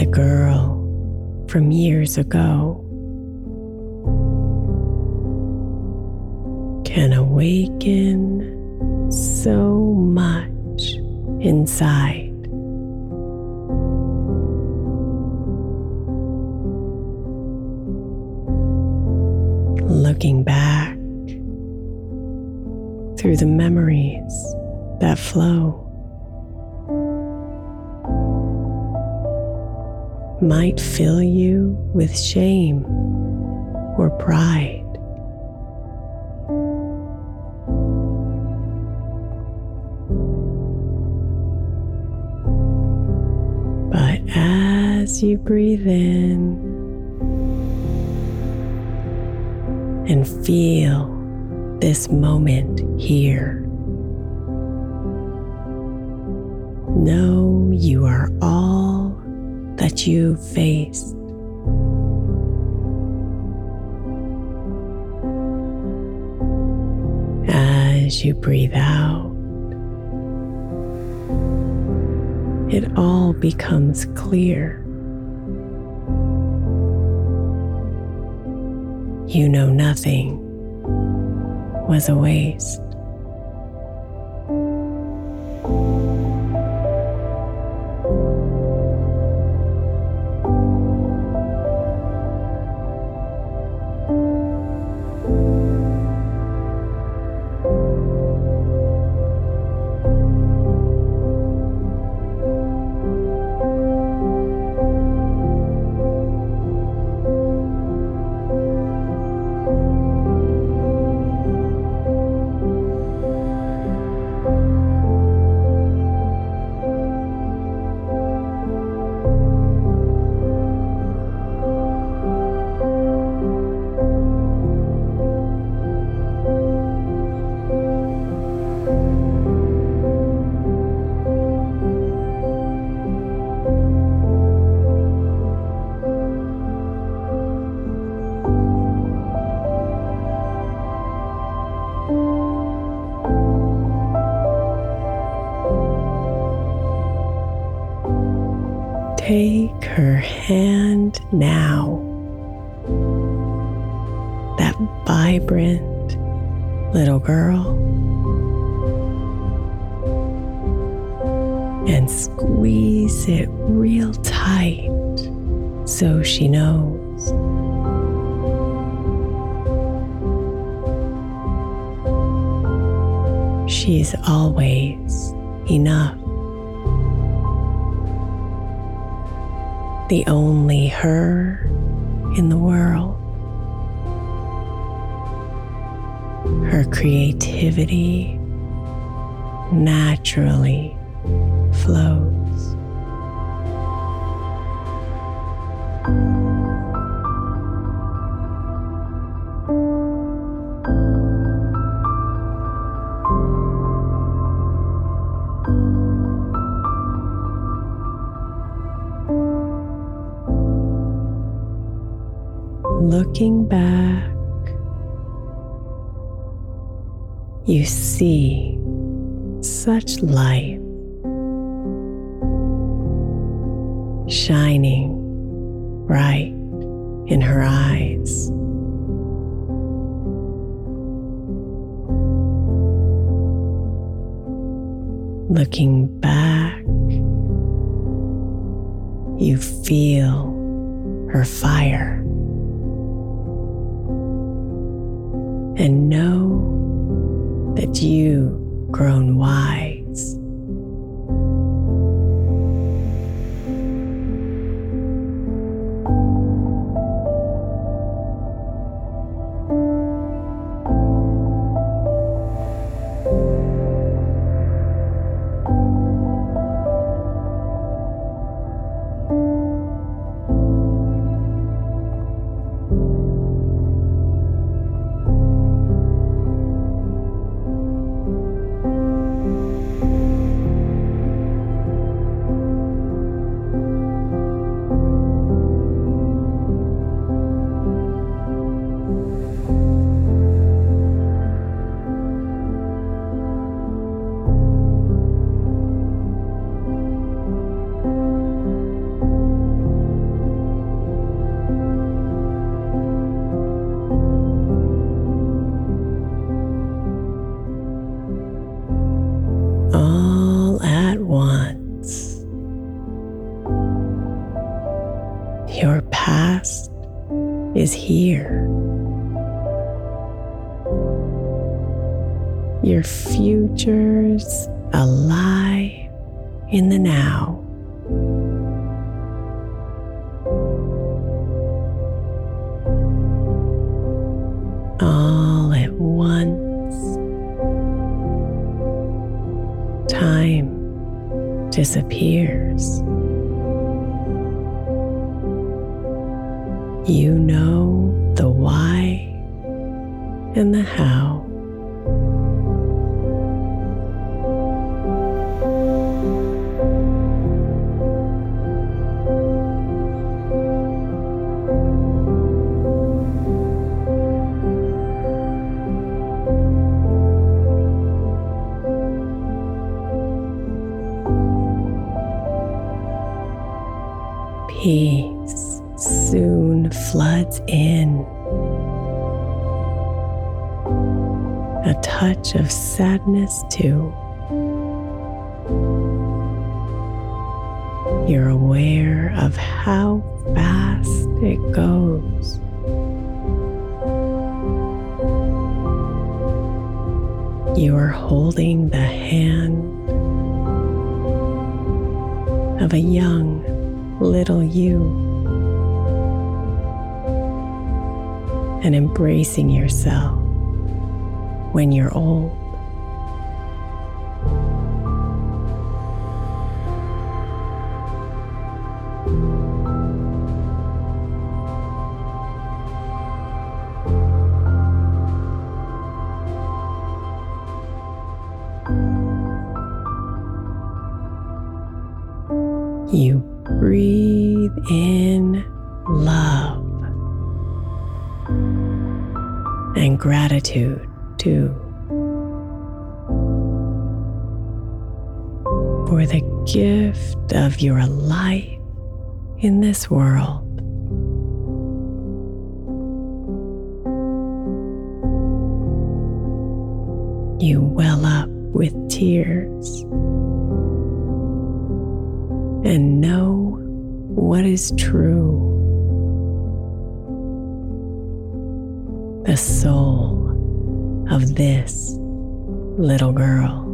the girl from years ago can awaken so much inside. Looking back through the memories that flow. Might fill you with shame or pride. But as you breathe in and feel this moment here, know you are all that you faced. As you breathe out, it all becomes clear. You know nothing was a waste. Vibrant little girl. And squeeze it real tight so she knows. She's always enough. The only her in the world. Her creativity naturally flows. looking back, you see such light shining bright in her eyes. Looking back, you feel her fire. and know that you've grown wise. Is here. Your future's alive in the now. All at once. time disappears. You know the why and the how. Sadness, too. You're aware of how fast it goes. You are holding the hand of a young little you and embracing yourself when you're old. Breathe in love and gratitude too for the gift of your life in this world. You well up with tears and know what is true. The soul of this little girl.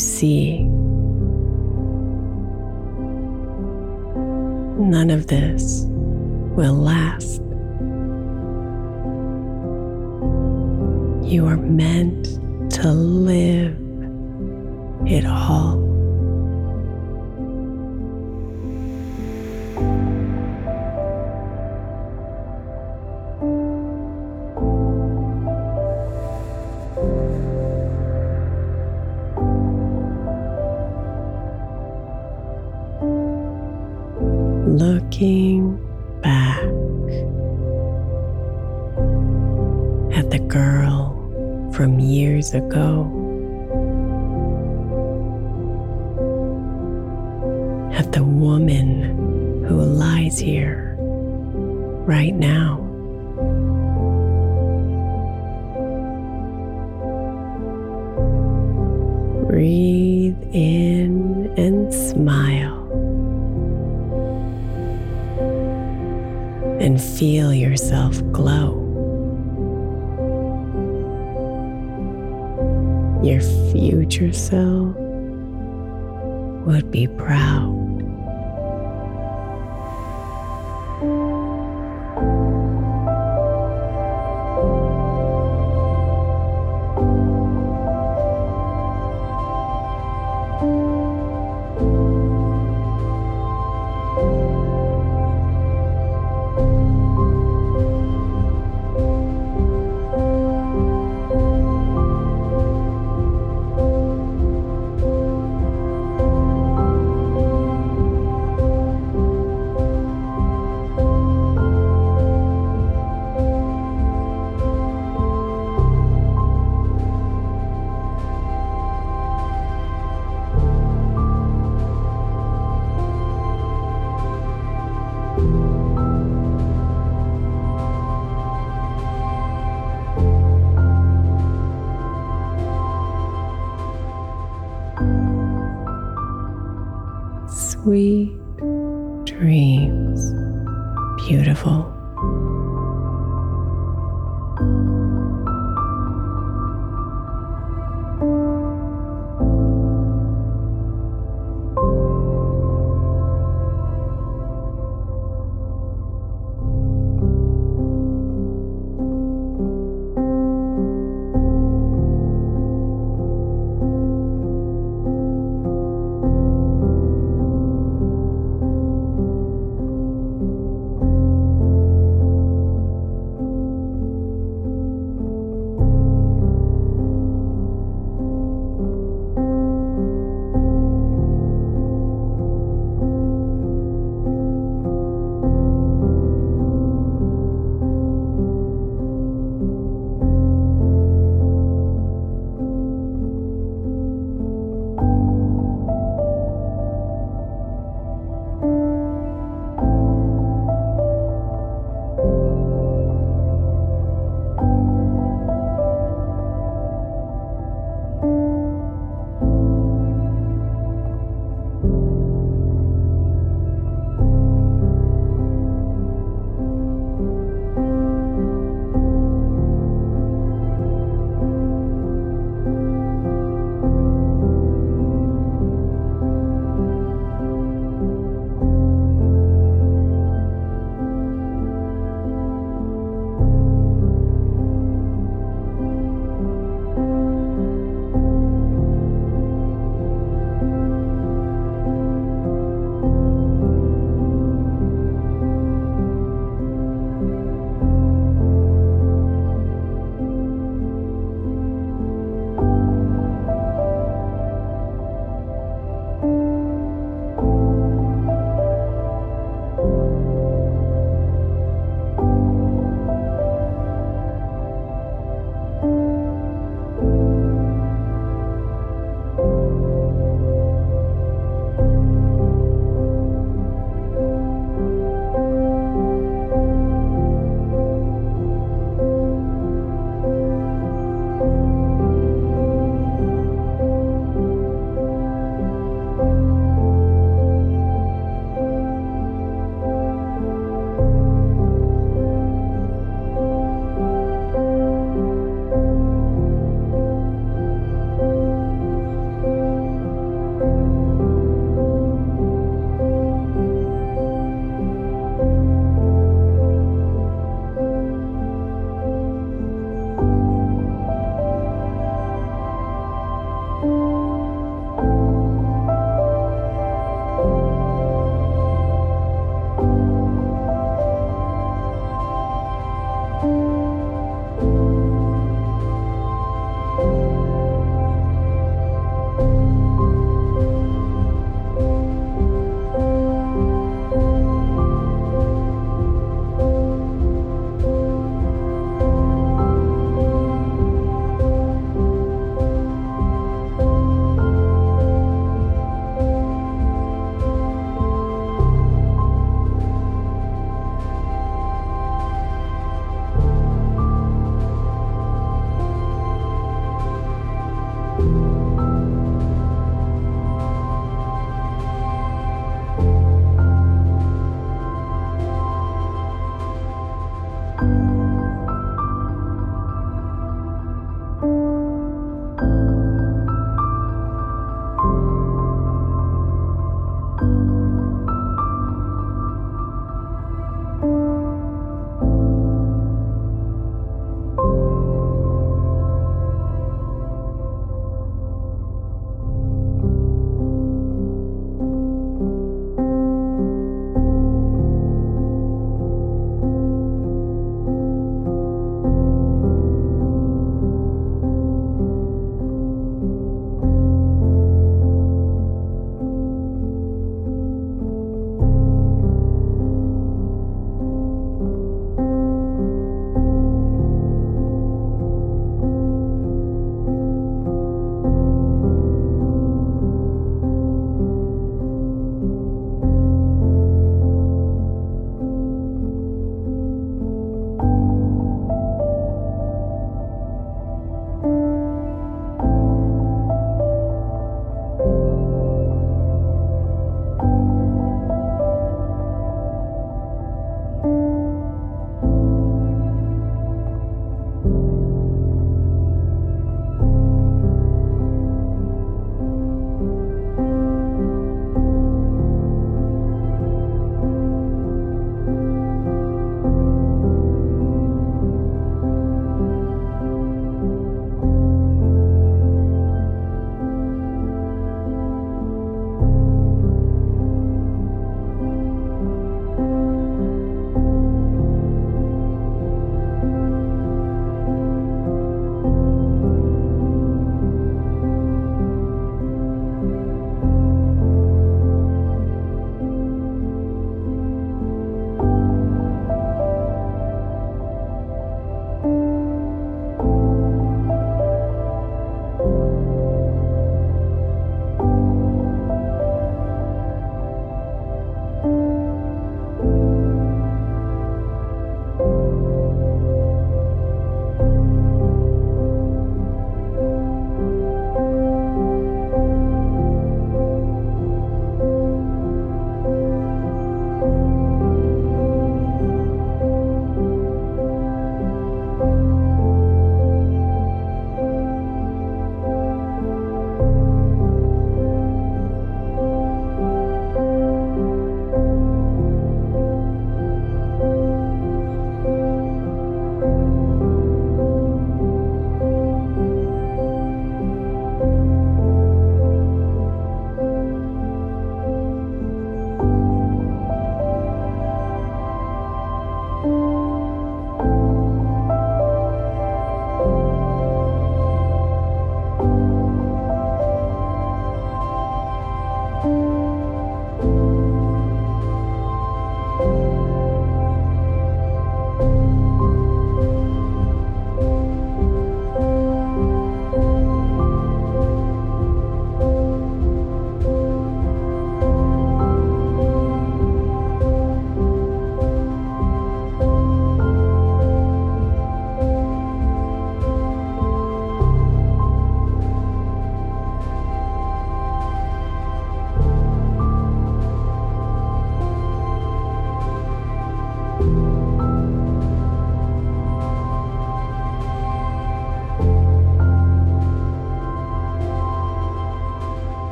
See None of this will last. You are meant to live it all. At the woman who lies here right now. Breathe in and smile. and feel yourself glow. Your future self would be proud. Beautiful.